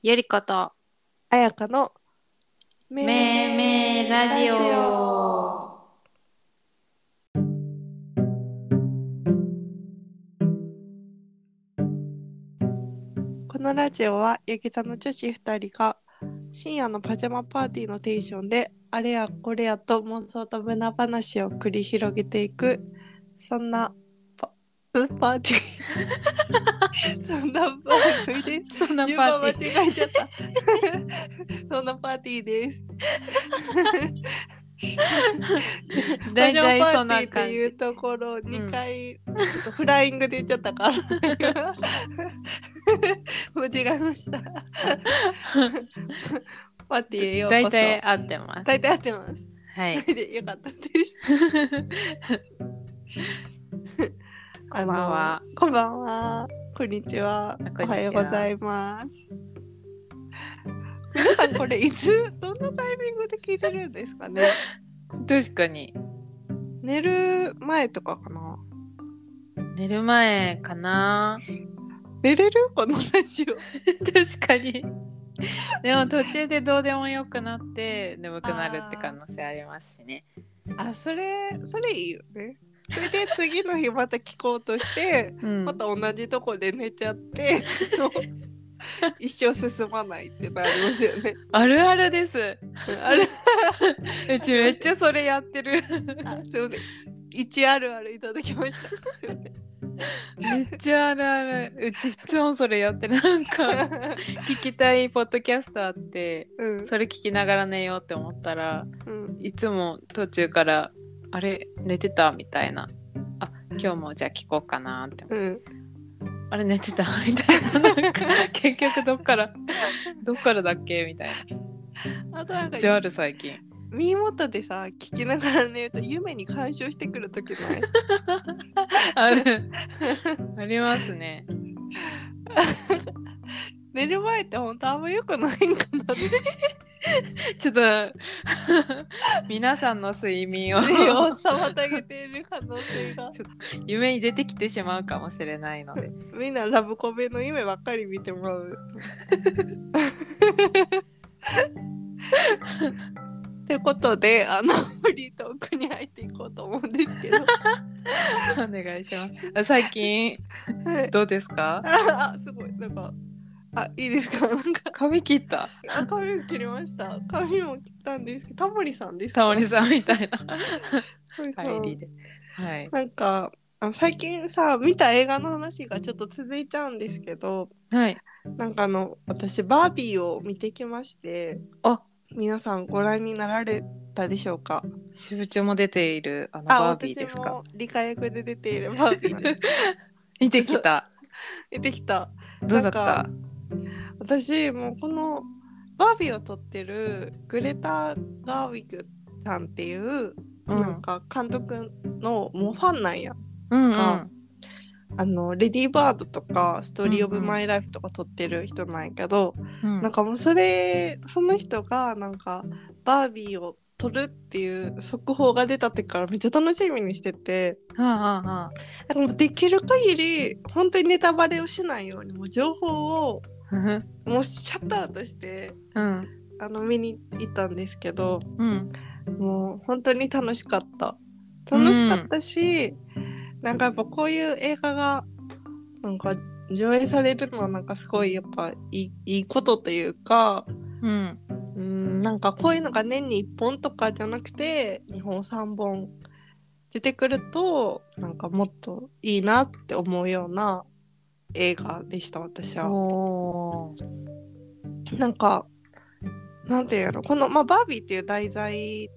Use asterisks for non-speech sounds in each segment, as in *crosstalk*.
ゆりこと。あやかのめいめいラジオ。このラジオはヤギ座の女子2人が深夜のパジャマパーティーのテンションであれやこれやと妄想と無話を繰り広げていくそんなパパーティー *laughs* そんな番組ですそんなパーティー。違えちゃった。*laughs* そんなパーティーです。パ大体そんパーティーってな感じいうところを2回、ちょっとフライングで言っちゃったから間違えました。パーティよ大体合ってます。大体合ってます。はい。でよかったです。*laughs* こんばんは。こんばんはこんにちは。おはようございます。皆さんこれいつどんなタイミングで聞いてるんですかね？*laughs* 確かに寝る前とかかな？寝る前かな？寝れる？このラジオ。*laughs* 確かに。でも途中でどうでもよくなって眠くなるって可能性ありますしね。あそれそれいいよねそれで次の日また聞こうとしてうん。また同じとこで寝ちゃって *laughs* 一生進まないってなりますよね。あるあるです。あれ *laughs* うちめっちゃそれやってる。あすいません一あるあるいただきました。すいません。めっちゃあるある。うちいつもそれやってるなんか聞きたいポッドキャストあってうん。それ聞きながら寝ようって思ったらうん。いつも途中から「あれ寝てた?」みたいな「あ今日もじゃあ聞こうかな」って。うん「あれ寝てた? *laughs*」みたいな。なんか結局どっから *laughs* どっからだっけ？みたいな。あとなんかめっちゃある最近耳元でさ聞きながら寝ると夢に干渉してくる時ない？*laughs* ある。ありますね。寝る前って本当あんま良くないんかなって *laughs* ちょっと *laughs* 皆さんの睡眠を。を妨げている可能性が。*laughs* 夢に出てきてしまうかもしれないので。みんなラブコメの夢ばっかり見てもらう。ってことであのフリートークに入っていこうと思うんですけど。お願いします。あ最近はい。どうですか？ああすごい。なんかあいいですか？なんか。髪切った？あ髪を切りました。髪も切ったんですけどタモリさんですか？タモリさんみたいな。なんか入りで。はい。なんかあ最近さ見た映画の話がちょっと続いちゃうんですけどはい。なんかあの私バービーを見てきましてあ。皆さんご覧になられたでしょうか？支部長も出ているあのあバービー私ですか？も理科役で出ているバービーです。*laughs* 見てきた。出 *laughs* てきた。どうだった？なんか私もうこのバービーを撮ってるグレタ・ガーウィグさんっていう、うん。なんか監督のもうファンなんや。うんうん。かあのレディーバードとかストーリー・オブ・マイ・ライフとか撮ってる人なんやけど、うん。なんかもうそれその人がなんかバービーを撮るっていう速報が出た時からめっちゃ楽しみにしてて。はあはあはなんかもうできる限り本当にネタバレをしないようにもう情報をもうシャッターとしてうんあの見に行ったんですけどうんもう本当に楽しかった。楽しかったし、なんかやっぱこういう映画がなんか上映されるのはなんかすごいやっぱいいいいことというかうんうんなんかこういうのが年に1本とかじゃなくて2本3本出てくるとなんかもっといいなって思うような映画でした私は。なんかなんていうんやろこの、まあ、バービーっていう題材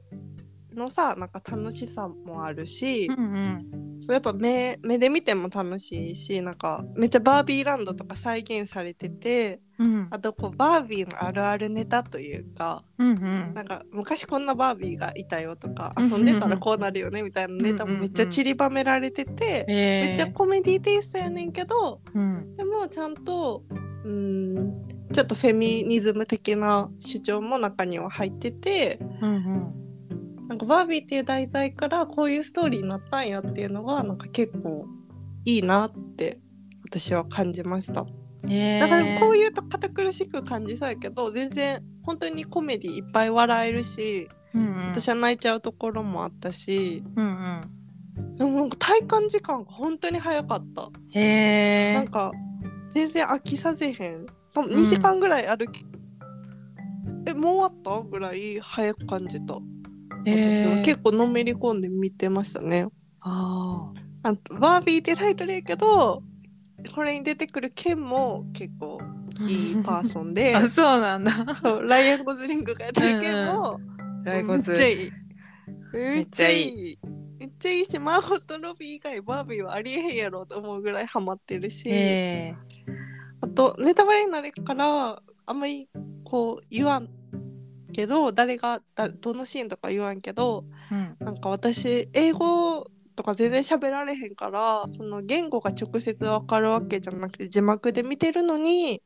のさなんか楽しさもあるし、うんうん。そうやっぱ目目で見ても楽しいしなんかめっちゃバービーランドとか再現されててうん。あとこうバービーのあるあるネタというかうんうん。なんか昔こんなバービーがいたよとかうんうんうん。遊んでたらこうなるよねみたいなネタもめっちゃ散りばめられてて、えー。めっちゃコメディテイストやねんけどうん。でもちゃんとうんちょっとフェミニズム的な主張も中には入っててうんうんなんかバービーっていう題材からこういうストーリーになったんやっていうのがなんか結構いいなって私は感じました。えなんかでもこういうと堅苦しく感じそうやけど全然本当にコメディいっぱい笑えるしうんうん、私は泣いちゃうところもあったしうんうんでもなんか体感時間が本当に早かった。へえなんか全然飽きさせへん。多分2時間ぐらい歩き、えもう終わったぐらい早く感じた。私は結構のめり込んで見てましたね。ああとバービーってタイトルやけどこれに出てくるケンも結構キーパーソンでー *laughs* あそうなんだ。そうライアン・ゴズリングがやってるケンも、*laughs* ライゴズめっちゃいい。めっちゃいい。い。めっちゃいいし、マーゴット・ロビー以外バービーはありえへんやろと思うぐらいハマってるし、へあとネタバレになるからあんまりこう言わんけど誰がだどのシーンとか言わんけどえうん。なんか私英語とか全然喋られへんからその言語が直接わかるわけじゃなくて字幕で見てるのに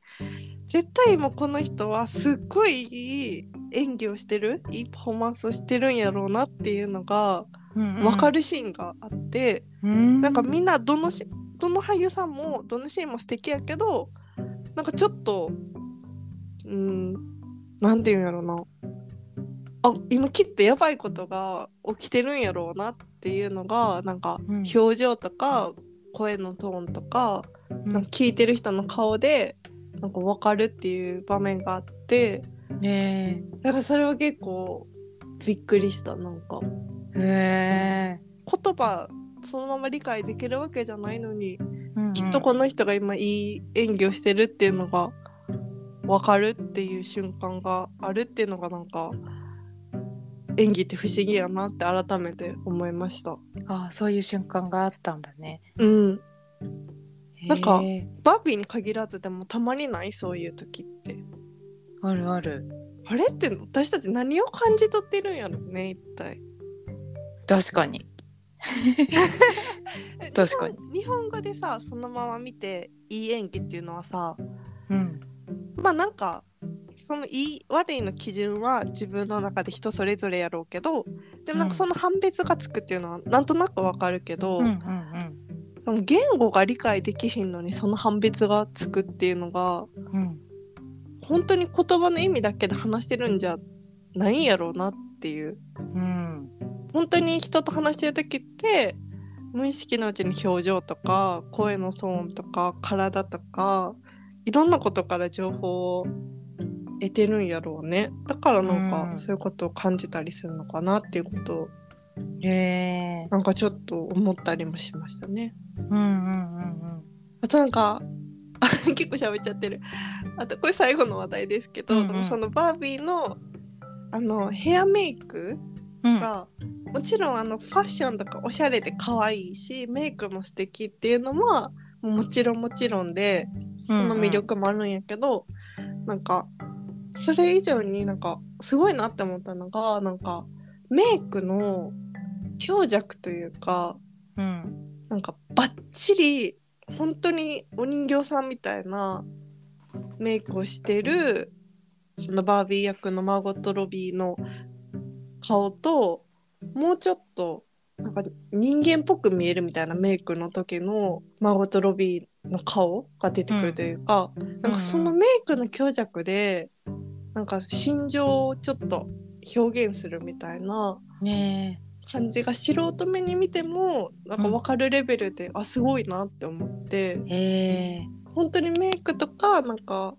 絶対もうこの人はすっごいいい演技をしてるいいパフォーマンスをしてるんやろうなっていうのがうんうん。分かるシーンがあって、うん。なんかみんなどのしどの俳優さんもどのシーンも素敵やけどなんかちょっとうんなんていうんやろなあ今きっとやばいことが起きてるんやろうなっていうのがなんかうん。表情とか声のトーンとか,、なんか聞いてる人の顔でなんか分かるっていう場面があってねだからそれは結構びっくりしたなんか。言葉そのまま理解できるわけじゃないのにうんうん。きっとこの人が今いい演技をしてるっていうのが分かるっていう瞬間があるっていうのがなんか演技って不思議やなって改めて思いました。あそういう瞬間があったんだね。うん、なんかバービーに限らずでもたまにない？そういう時って。あるある。あれって私たち何を感じ取ってるんやろね一体。確かに。*laughs* え確かに。日本日本語でさそのまま見ていい演技っていうのはさうん。まあなんかそのいい悪いの基準は自分の中で人それぞれやろうけどでもなんかその判別がつくっていうのはなんとなくわかるけど、うんうんでも言語が理解できひんのにその判別がつくっていうのがうんうん本当に言葉の意味だけで話してるんじゃないんやろうなっていう。うん本当に人と話してる時って無意識のうちに表情とか声のトーンとか体とかいろんなことから情報を得てるんやろうね。だからなんかうん。そういうことを感じたりするのかなっていうことをへえ。なんかちょっと思ったりもしましたね。うんうんうんあとなんかあ *laughs* 結構喋っちゃってる。あとこれ最後の話題ですけど、うんうん。そのバービーのあのヘアメイクうん。が、もちろんあのファッションとかおしゃれで可愛いしメイクも素敵っていうのはもちろんもちろんでその魅力もあるんやけど、なんかそれ以上になんかすごいなって思ったのがなんかメイクの強弱というかうんなんかバッチリ本当にお人形さんみたいなメイクをしてるそのバービー役のマーゴット・ロビーの顔ともうちょっとなんか人間っぽく見えるみたいなメイクの時のマーゴット・ロビーの顔が出てくるというか、なんかそのメイクの強弱でなんか心情をちょっと表現するみたいなね感じが素人目に見てもなんか分かるレベルで、あすごいなって思って本当にメイクとかなんか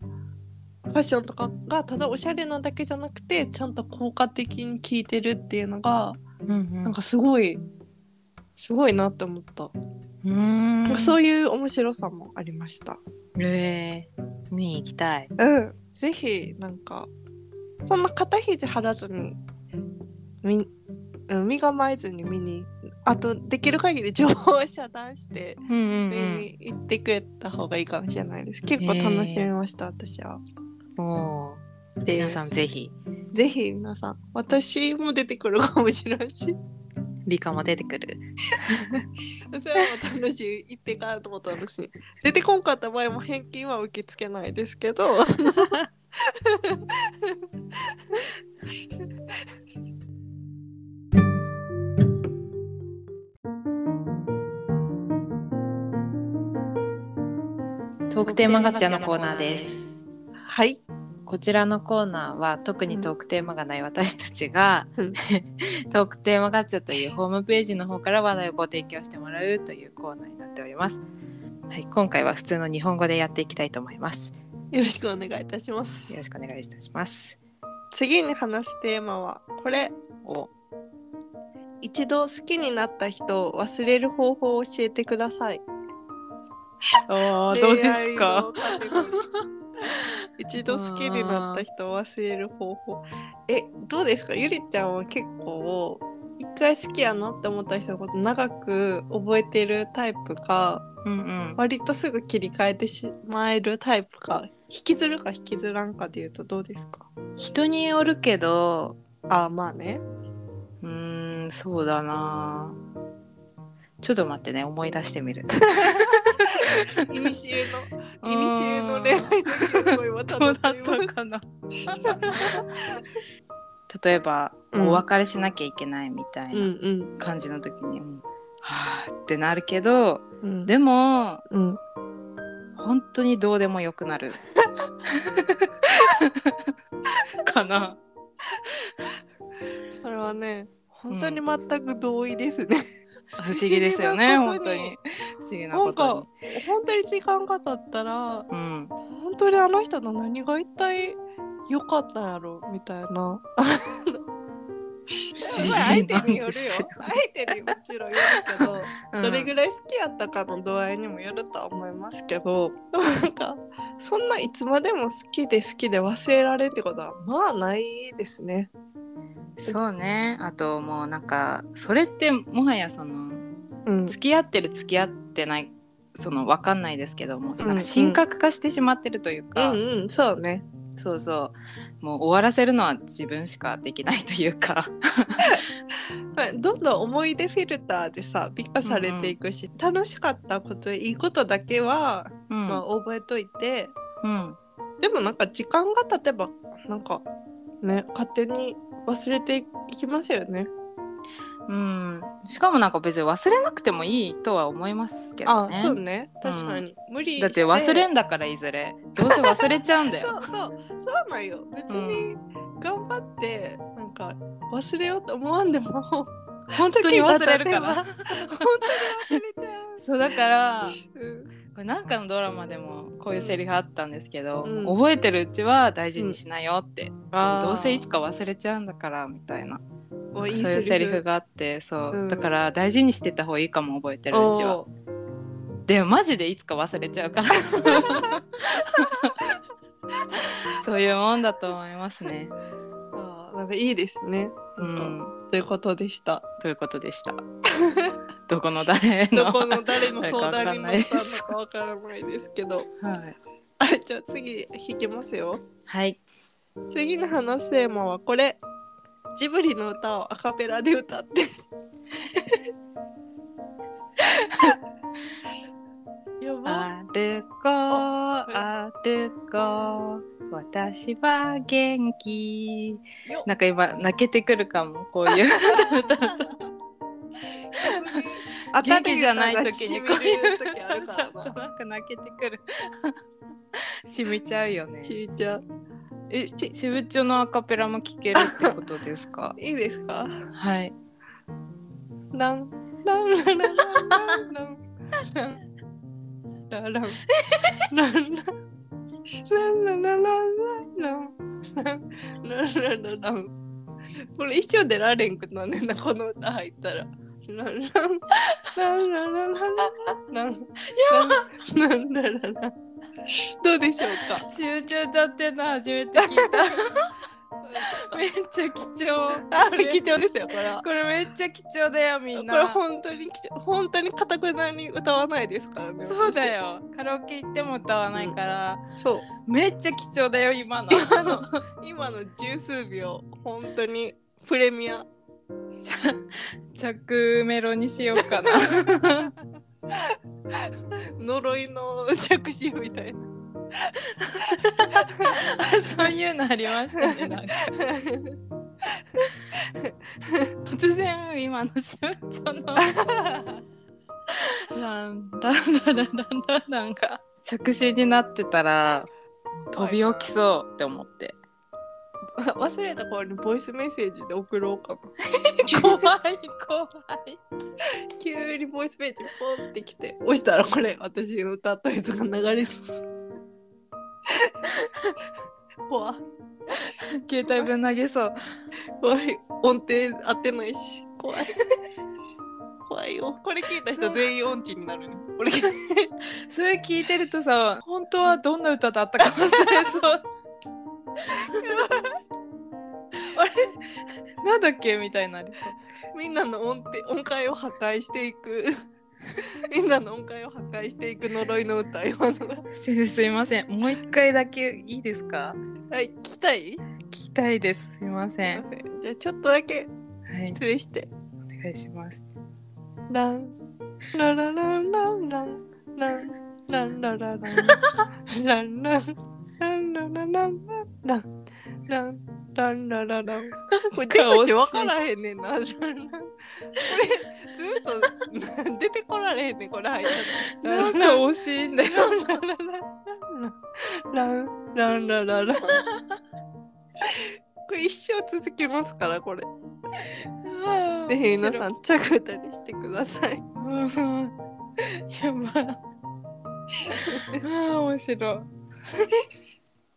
ファッションとかがただおしゃれなだけじゃなくてちゃんと効果的に効いてるっていうのがうんうん。なんかすごいすごいなって思った、うーん。そういう面白さもありました。へえ。見に行きたい。うんぜひなんかそんな肩肘張らずにみうん身構えずに見にあとできる限り情報を遮断してうんうん上に行ってくれた方がいいかもしれないです。結構楽しみました、私は。うんお皆さんぜひ。ぜひ皆さん、私も出てくるかもしれんし、理科も出てくる。*laughs* それも楽しい。行ってからとも楽しい。出てこんかった場合も返金は受け付けないですけど。トークテーマガチャのコーナーです。はい。こちらのコーナーは特にトークテーマがない私たちが、うん、*laughs* トークテーマガチャというホームページの方から話題をご提供してもらうというコーナーになっております。はい、今回は普通の日本語でやっていきたいと思います。よろしくお願いいたします。よろしくお願いいたします。次に話すテーマはこれ。を一度好きになった人を忘れる方法を教えてください。*laughs* ああ、どうですか？度好きになった人を忘れる方法。えどうですか？ゆりちゃんは結構一回好きやなって思った人のこと長く覚えてるタイプか、うんうん、割とすぐ切り替えてしまえるタイプか？引きずるか引きずらんかでいうとどうですか？人によるけど。あまあね。うんそうだな。ちょっと待ってね思い出してみる。いにしえのいにしの恋愛の声はただだったかな？例えば、うん、お別れしなきゃいけないみたいな感じの時に、うん。うん、はあってなるけど、うん、でも、うん、本当にどうでもよくなる。*laughs* かな。それはね本当に全く同意ですね。不思議ですよね本当に。不思議なことに。なんか本当に時間が経ったら、うん、本当にあの人の何が一体良かったんやろみたいな。相手によるよ。相手にもちろんよるけど、うん、どれぐらい好きやったかの度合いにもよるとは思いますけどなんかそんないつまでも好きで好きで忘れられってことはまあないですね。そうね。あともうなんかそれってもはやその、うん、付き合ってる付き合ってないその分かんないですけどもなんか神格化してしまってるというか、うんうん、そうね。そうそう。もう終わらせるのは自分しかできないというか。*laughs* どんどん思い出フィルターでさ美化されていくし、うんうん、楽しかったこといいことだけは、うん、まあ、覚えといて、うん、でもなんか時間が経てばなんかね勝手に忘れていきますよね。うん、しかもなんか別に忘れなくてもいいとは思いますけどね。あそうね。確かに、うん、無理だって忘れんだからいずれどうせ忘れちゃうんだよ。そうそう。そうなんよ。別に頑張って、なんか忘れようと思わんでも本当に忘れるから。*laughs* 本当に忘れちゃう。そうだから、うん。これなんかのドラマでもこういうセリフあったんですけど、うん、覚えてるうちは大事にしなよって、うん、どうせいつか忘れちゃうんだからみたいな。そういうセリフがあってそう、だから大事にしてた方がいいかも覚えてるうちは。でもマジでいつか忘れちゃうから *laughs* そういうもんだと思いますね。なんかいいですね。うん、ということでした。ということでした。どこの誰の？どこの誰の相談に乗ったのかわからないですけど。はい。じゃあ次引けますよ。はい。次の話テーマはこれ。ジブリの歌をアカペラで歌って。*laughs* やば。歩こう歩こ。う私は元気。なんか今泣けてくるかもこういう。歌 *laughs* 元気じゃない時にこういう時あるからな。なんか泣けてくる。しみちゃうよね。しみちゃう。え、しぶちょのアカペラも聞けるってことですか？いいですか？はい。ラんラんラんラんラんラんラんラんラんラんラんラんラんラんラんラんランランランラランランランランランランラどう。でしょう。か集中歌ってんの初めて聞いためっちゃ貴重あこれ貴重ですよこれこれめっちゃ貴重だよみんこれ本当に貴重本当にかたくなに歌わないですからねそう。だよカラオケ行っても歌わないから、私そう。めっちゃ貴重だよ今の今の今の十数秒本当にプレミア着メロにしようかな。*laughs* 呪いの着信みたいな。そういうのありましたねなんか。突然今のしゅんちょの。ランランランランランランが着信になってたら飛び起きそうって思って *laughs* 忘れた頃にボイスメッセージで送ろうかな。怖い怖い。急にボイスメッセージポンってきて押したらこれ私の歌ったやつが流れる。*laughs* 怖い携帯分投げそう。怖い。音程合ってないし。怖い。怖いよ。これ聞いた人全員音痴になるね。これ *laughs* それ聞いてるとさ本当はどんな歌だったか忘れそうあれ？なんだっけ？みたいになりそう。みんなの音程音階を破壊していく。*laughs* みんなの音階を破壊していく呪いの歌今のは先生すいません。もう一回だけいいですか？い聞きたい？聞きたいです。すいません。じゃあちょっとだけはい。失礼して。お願いします。ラン。ララランラン。ラン。ラン。ランラララン。ランランランララランランランランランラララン。*laughs* これ出口分からへんねんな。ランラン。これずっと *laughs* 出てこられへんねんこれ入ったなんか惜しいんだよラン。ランラララン。これ一生続けますからこれ。ぜひ皆さん着歌りしてください。うん *laughs* やば。い。ああ、面白い。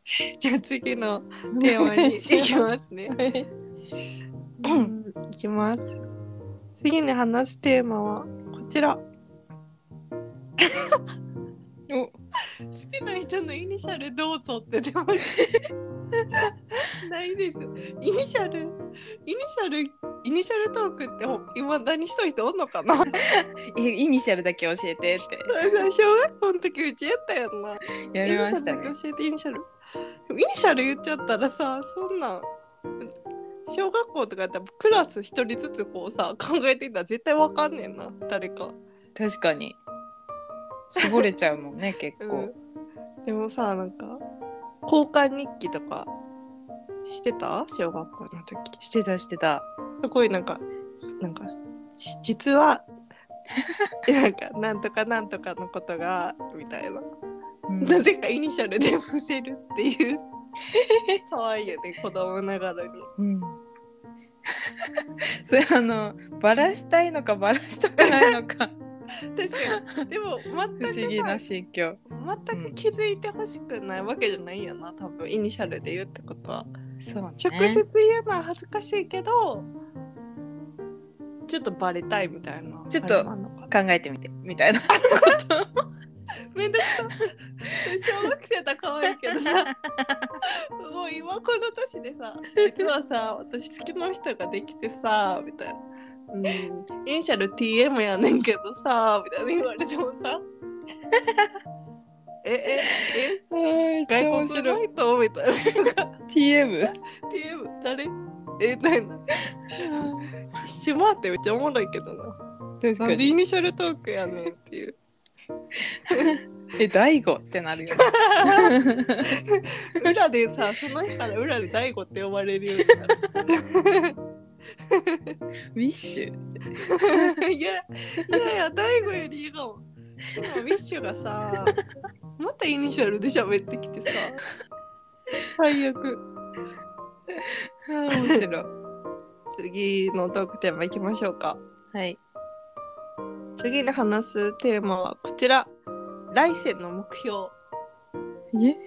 *laughs* じゃあ次のテーマに *laughs* 行きますね。はいきます。次に話すテーマはこちら。*laughs* お好きな人のイニシャルどうぞって出ました。ないです。イニシャル、イニシャル、イニシャルトークっていまだにしといておんのかな？えイニシャルだけ教えてって小学校の時うちやったやんな。やりましたねイニシャルだけ。教えてイニシャル。イニシャル言っちゃったらさ、そんなん。小学校とかやったらクラス一人ずつこうさ考えていたら絶対わかんねんな誰か。確かに。絞れちゃうもんね、結構。うん、でもさなんか交換日記とかしてた？小学校の時してたしてた。こういうなんかなんかし実は *laughs* なんかなんとかなんとかのことがみたいな、うんなぜかイニシャルで伏せるっていう。*laughs* 可愛いよね子供ながらに。うん。*laughs* それあのバラしたいのかバラしたくないのか。*laughs* 確かに。でも不全く思議な心境。全く気づいてほしくないわけじゃないよな多分イニシャルで言うってことは。そうね。直接言うのは恥ずかしいけどちょっとバレたいみたいな。ちょっと考えてみてみたいな。*laughs* めんどくさ小学生だ可愛いけどさ。*laughs* もう今この年でさ *laughs* 実はさ私好きな人ができてさみたいな。うん、イニシャル TM やねんけどさみたいな言われてもさ。えええ？外国の人？みたいな。TM? TM 誰えみたいな一周回ってめっちゃおもろいけどな。確かに。なんでイニシャルトークやねんっていう *laughs* え、大悟ってなるよね。*laughs* 裏でさその日から裏で大悟って呼ばれるようになるウィッシュ。いやいやいや大悟よりいいかも今ウィッシュがさまたイニシャルで喋ってきてさ最悪面白い。*laughs* 次のトークテーマいきましょうかはい。次に話すテーマはこちら。来世の目標。え？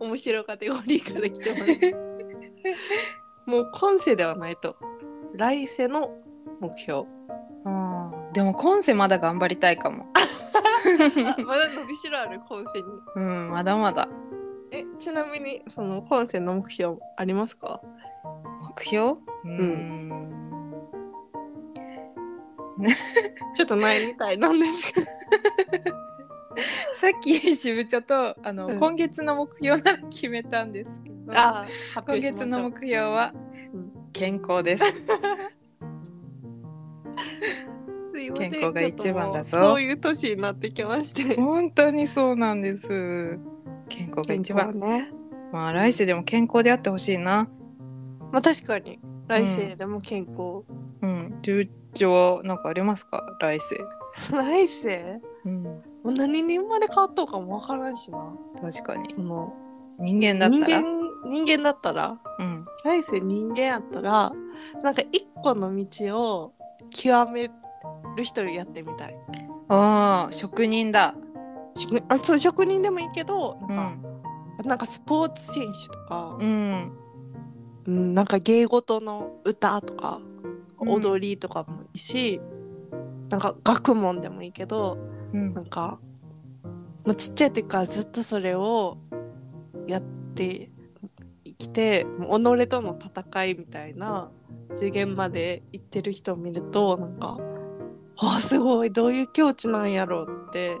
*laughs* 面白カテゴリーから来てます。*laughs* もう今世ではないと。来世の目標。あー。でも今世まだ頑張りたいかも。あ *laughs* まだ伸びしろある今世に。うん、まだまだ。えちなみにその今世の目標ありますか？目標？うーん。*laughs* ちょっとないみたいなんですけどさっき渋ちょとあの、うん今月の目標なら決めたんですけど今月の目標はうん健康です。*laughs* 健康が一番だぞそういう年になってきまして本当にそうなんです。健康が一番。ねまあ来世でも健康であってほしいな。まあ確かに。来世でも健康、うん。流暢なんかありますか？来世。*laughs* 来世？うん、もう何に生まれ変わっとうかもわからんしな。確かに。その人間だったら？人間人間だったら？うん。来世人間やったらなんか一個の道を極める人にやってみたい。ああ職人だ。しあそう職人でもいいけどなんか,、うん。なんかスポーツ選手とか、うんうん、なんか芸事の歌とかうん。踊りとかもいいし、なんか学問でもいいけどうん。なんかもうちっちゃい時からずっとそれをやって生きて己との戦いみたいな次元まで行ってる人を見るとなんかああすごいどういう境地なんやろうって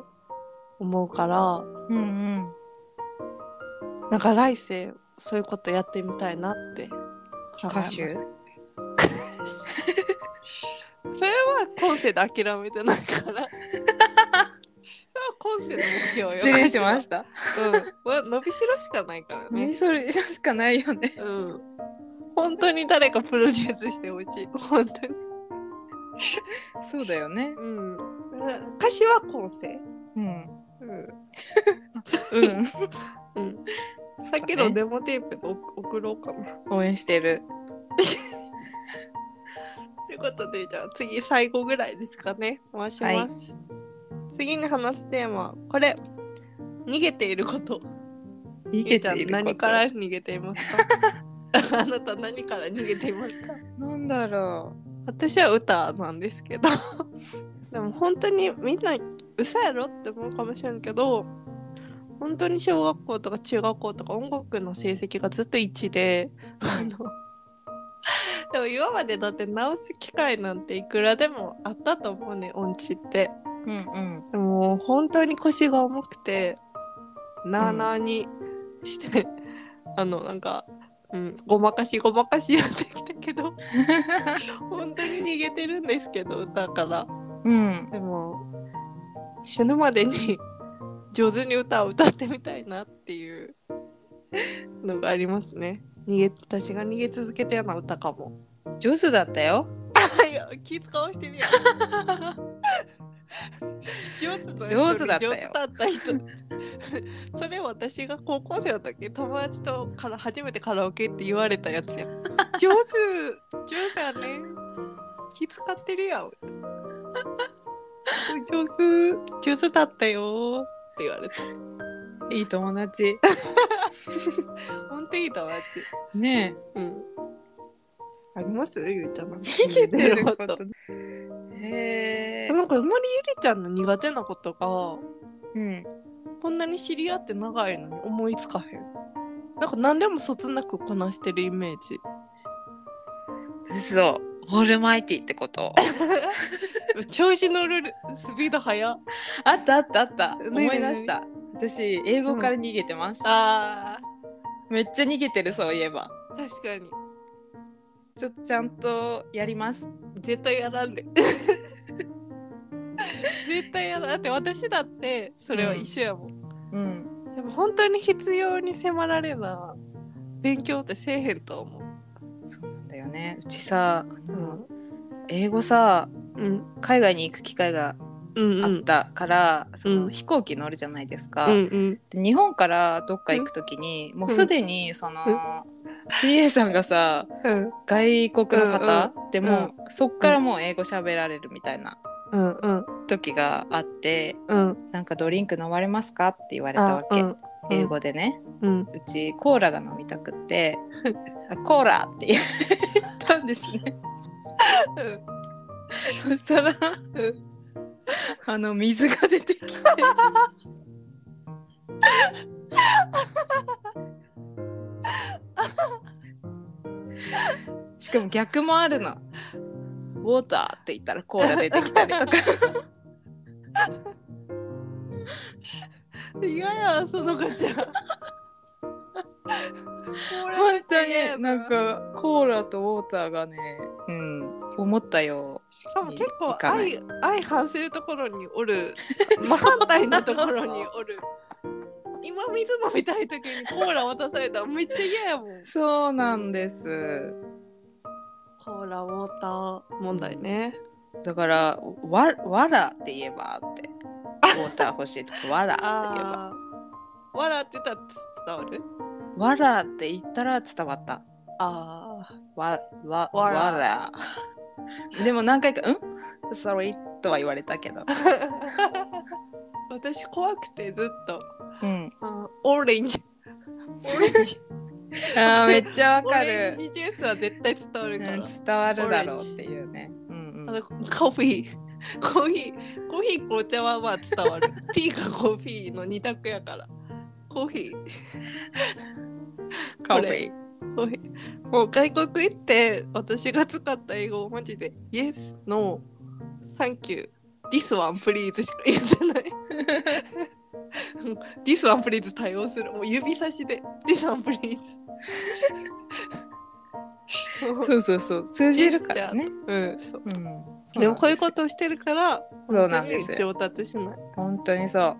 思うからうんうん。なんか来世そういうことやってみたいなって歌手？*laughs* それは今世で諦めてないから。今世の目標よ。失礼しました。たうん。伸びしろしかないから何ね。それしかないよね。うん。本当に誰かプロデュースしてほしい。本当に。そうだよね。うん。歌詞は今世。うん。うん。うん。*laughs* うんさっきのデモテープで送送ろうかな。応援してる。ということでじゃあ次最後ぐらいですかね。回します、次に話すテーマはこれ。逃げていること。逃ゆうちゃん何から逃げていますか？*laughs* あなた何から逃げていますか？なんだろ私は歌なんですけど。でも本当にみんな嘘やろって思うかもしれんけど本当に小学校とか中学校とか音楽の成績がずっと1であのでも今までだって直す機会なんていくらでもあったと思うね音痴って。ううんうん。でも本当に腰が重くてなあなあにして、あのなんか、うん、ごまかしごまかしやってきたけど *laughs* 本当に逃げてるんですけど歌から。うん。でも死ぬまでに上手に歌を歌ってみたいなっていうのがありますね。逃げ私が逃げ続けたような歌かも。上手だったよ。いや気使わしてるやん。上手だ上手だったよ。上手だった人。それ私が高校生の時友達とから初めてカラオケって言われたやつやん。上手上手やね。気使ってるやん。上手。上手だったよって言われたいい友達。ほんといい友達。ねうん。あります？ゆうちゃんなんかえ逃げてること。*laughs* へえ。なんかあんまりゆりちゃんの苦手なことがうん。こんなに知り合って長いのに思いつかへん。なんか何でもそつなくこなしてるイメージ。嘘オールマイティってこと？*laughs* 調子乗るスピード速っ。あったあったあった思い出した私英語から逃げてます、あめっちゃ逃げてるそういえばー確かに。ちょっとちゃんとやります絶対やらんで。*laughs* 絶対やらん。だって私だってそれは一緒やもん。うんでも本当に必要に迫られな勉強ってせえへんと思う。そうだよねうちさ、あうのん。英語さうん。海外に行く機会がうんうん。あったから、そのうん飛行機乗るじゃないですか、うんうん。で日本からどっか行く時に、もうすでにその、CA さんがさうん外国の方、でも、うそっからもう英語喋られるみたいなうんうん時があってうん。「なんかドリンク飲まれますか?」って言われたわけ、うん英語でねうん。うちコーラが飲みたくって「あ *laughs* コーラ!」って言ったんですねそしたらあの水が出てきてしかも逆もあるの。ウォーターって言ったらコーラ出てきたりとか。嫌やそのガチャ本当になんかコーラとウォーターがね、うん、思ったよ。しかも結構相相反するところにおる *laughs* 真反対のところにおる。今水飲みたい時にコーラ渡されたらめっちゃ嫌やもん。そうなんです。コーラウォーター問題ね。だからわわらって言えばって。ォーター欲しいとかわらって言えば。わらって言ったら伝わる？わらって言ったら伝わった。あわわわら。わら。*laughs* でも何回か「うん ?sorry」とは言われたけど。あ *laughs* 私怖くてずっと。うん。あオレンジオレンジあーめっちゃわかオレンる、ジジュースは絶対伝わるから、うん、伝わるだろうっていうね。うんうん。コーヒー。*laughs* コーヒーコーヒー紅茶はまあ伝わる。ティーかコーヒーの二択やから。コーヒーコーヒコーヒーもう外国行って私が使った英語マジで Yes, No, Thank you, This one please しか言ってない。*laughs* This one please 対応する。もう指差しで。This one please ー *laughs* そうそうそう。通じるからね。うん。そう。うん。でもこういうこととをしてるからそうなんです本当に上達しない。本当にそう。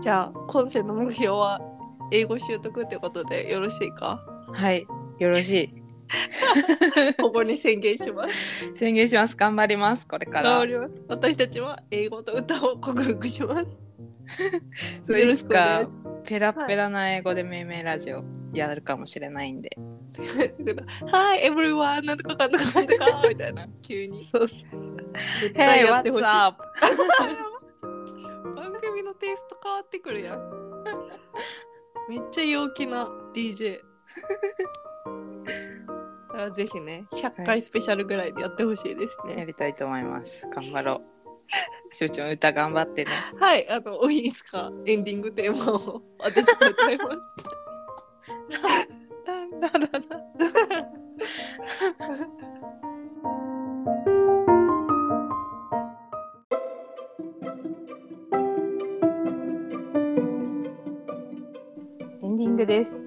じゃあ今世の目標は？英語習得ってことでよろしいか？はいよろしい。*laughs* ここに宣言します。宣言します。頑張りますこれから。頑張ります。私たちは英語と歌を克服します。*laughs* そうよろしくお願いいつしかペラペラな英語でめいめいラジオやるかもしれないんで。ます Hi everyone なんとかかんとかなんとかみたいな。急に。そう Hey やってほし what's い up *laughs* 番組のテイスト変わってくるやんめっちゃ陽気な DJ *laughs* だからぜひね100は回スペシャルぐらいでやってほしいですね。やりたいと思います。頑張ろう。*laughs* しゅうちゃん歌頑張ってね。はい、あの、おいいつかエンディングテーマを *laughs* 私と歌います。なんだだだディングです *laughs*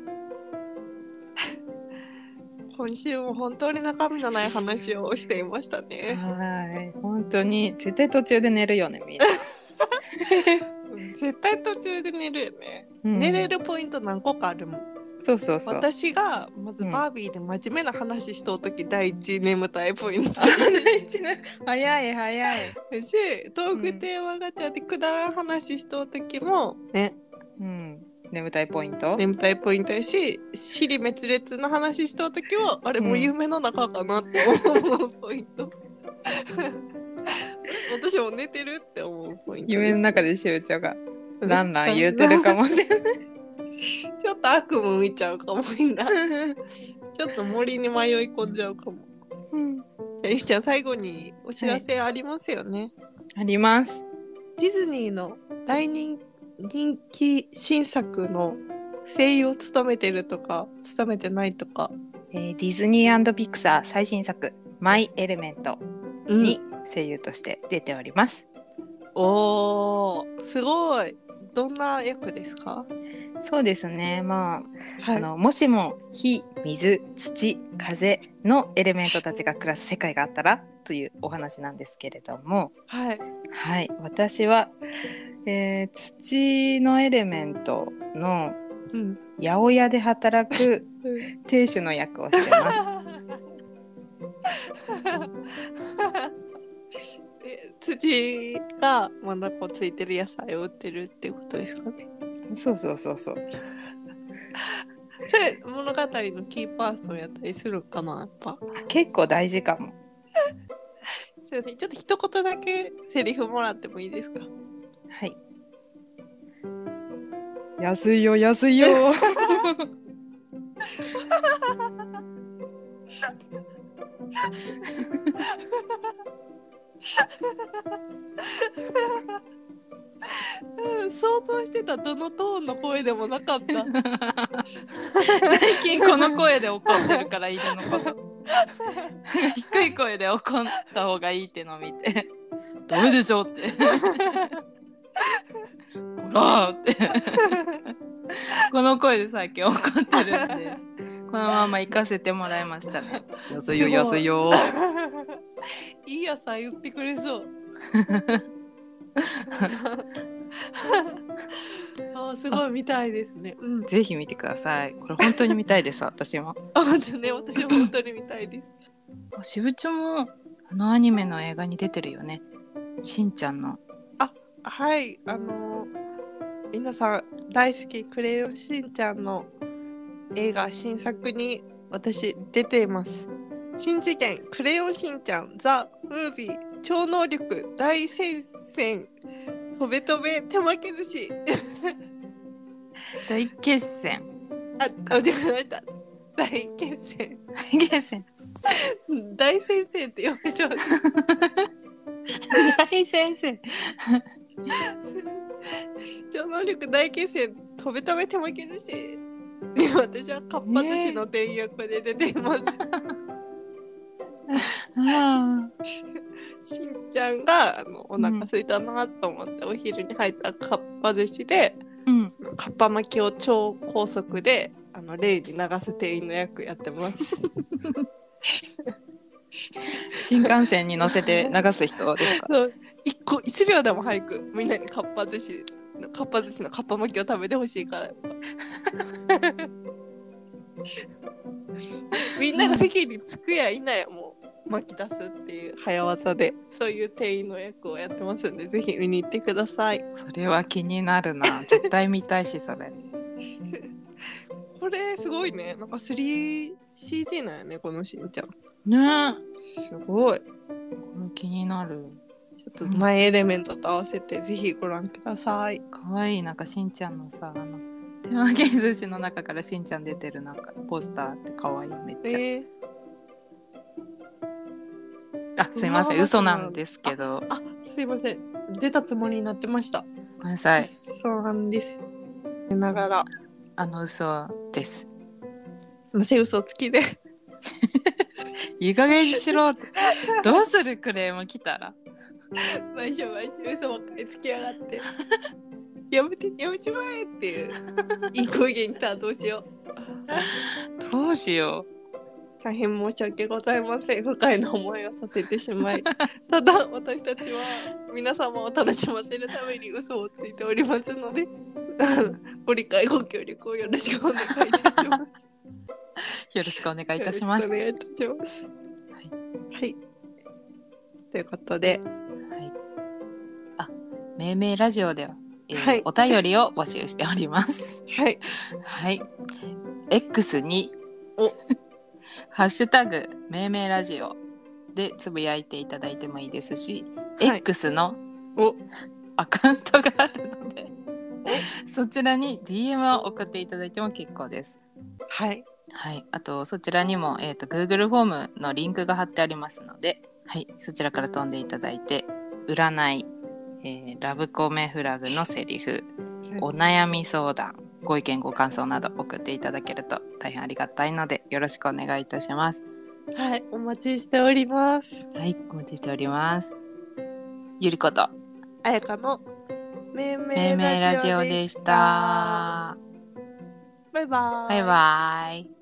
今週も本当に中身のない話をしていましたね。はい本当に絶対途中で寝るよねみんな、う *laughs* ん絶対途中で寝るよね。うん寝れるポイント何個かあるもん。そうそうそう私がまずうんバービーで真面目な話しとうとき第一眠たいポイント。早い早い *laughs* し、トークテーマガチャでくだらん話しとうときもね、うん眠たいポイント、眠たいポイントやし、尻滅裂の話しとうときは、あれもう夢の中かなって思うポイント。*laughs* 私も寝てるって思うポイント。夢の中でしゅうちゃんがランラン言うてるかもしれない *laughs* ちょっと悪夢見ちゃうかもみんな。*laughs* ちょっと森に迷い込んじゃうかも。うんじゃあゆきちゃん最後にお知らせありますよね。ありますディズニーの大人人気新作の声優を務めてるとか務めてないとか、えーディズニーピクサー最新作「マイ・エレメント」に声優として出ております、おーすごい。どんな役ですか？そうですね。まあ,、はあのもしも火水土風のエレメントたちが暮らす世界があったらというお話なんですけれども。はい。はい。私は、えー土のエレメントのうん八百屋で働く亭主の役をしてます。え土がまだこうついてる野菜を売ってるってことですかね。そうそうそうそう。物語のキーパーソンやったりするかなやっぱ。あ結構大事かも。*laughs* すいません。ちょっと一言だけセリフもらってもいいですか？はい。安いよ、安いよ。うん想像してたどのトーンの声でもなかった最近この声で怒ってるから、犬のこと。低い声で怒った方がいいってのを見て。ダメでしょって。*laughs* こらーって。*laughs* この声で最近怒ってるんで。このまま行かせてもらいましたね。安いよ、安いよ。いい野菜売ってくれそう *laughs* あすごい見たいですねうんぜひ見てください。これ本当に見たいです、私も。あ本当ね私も本当に見たいですしぶちゃんもあのアニメの映画に出てるよね。しんちゃんの。はい、あの皆さん大好きクレヨンしんちゃんの映画新作に私出ています。新次元クレヨンしんちゃんザ・ムービー超能力大戦線とべとべ手巻き寿司大決戦。あ、あ、間違えた。大決戦大決戦。大先生って呼びます。*laughs* 大先生。*laughs* 超能力大決戦とべとべ手巻き寿司に *laughs* 私はかっぱ寿司の店員役で出ています。あしんちゃんがあのお腹空いたなと思って、お昼に入ったかっぱ寿司でーうん。かっぱ巻きを超高速であのに流す店員の役やってます。*laughs* 新幹線に乗せて流す人ですか？そう一個一秒でも早くみんなにかっぱ寿司かっぱ寿司のかっぱ巻きを食べてほしいから。やっぱみんなが席に着くやいなやもう巻き出すっていう早技でそういう店員の役をやってますんでぜひ見に行ってください。それは気になるな。*laughs* 絶対見たいし、それ。これすごいね。なんか 3CG なんやねこのしんちゃん。ね。すごい。これ気になる。ちょっとマイエレメントと合わせてぜひご覧ください。かわいい。なんかしんちゃんのさあの手巻き寿司の中からしんちゃん出てるなんかポスターってかわいい。めっちゃ、えー、あすいません。嘘なんですけど。あすいません。出たつもりになってました。ごめんなさい。そうなんです。ながら、あの嘘です。すいません、嘘つきで。*laughs* いい加減にしろどうするクレーム来たら毎週毎週嘘ばっかりつきやがって。*laughs* やめて、やめちまえっていう。*laughs* いい声源来たらどうしよう。どうしよ大変申し訳ございません。不快な思いをさせてしまい。*laughs* ただ、私たちは皆様を楽しませるために嘘をついておりますので、ご理解ご協力をよろしくお願いいたします。うよろしくお願いいたしますよろしくお願いいたします。はいはい。ということで、はいあ命名ラジオでは、えーはいお便りを募集しておりますはい。はい。X におハッシュタグ命名ラジオでつぶやいていただいてもいいですし、はい X のおアカウントがあるのでそちらに DM を送っていただいても結構です。はい。はい。あとそちらにも、えー、と Google フォームのリンクが貼ってありますので、はい、そちらから飛んでいただいて占い、えーラブコメフラグのセリフお悩み相談ご意見ご感想など送っていただけると大変ありがたいのでよろしくお願いいたします。はい、お待ちしております。はいお待ちしております。ゆりことあやかのめいめいラジオでした。バイバイ。バイバイ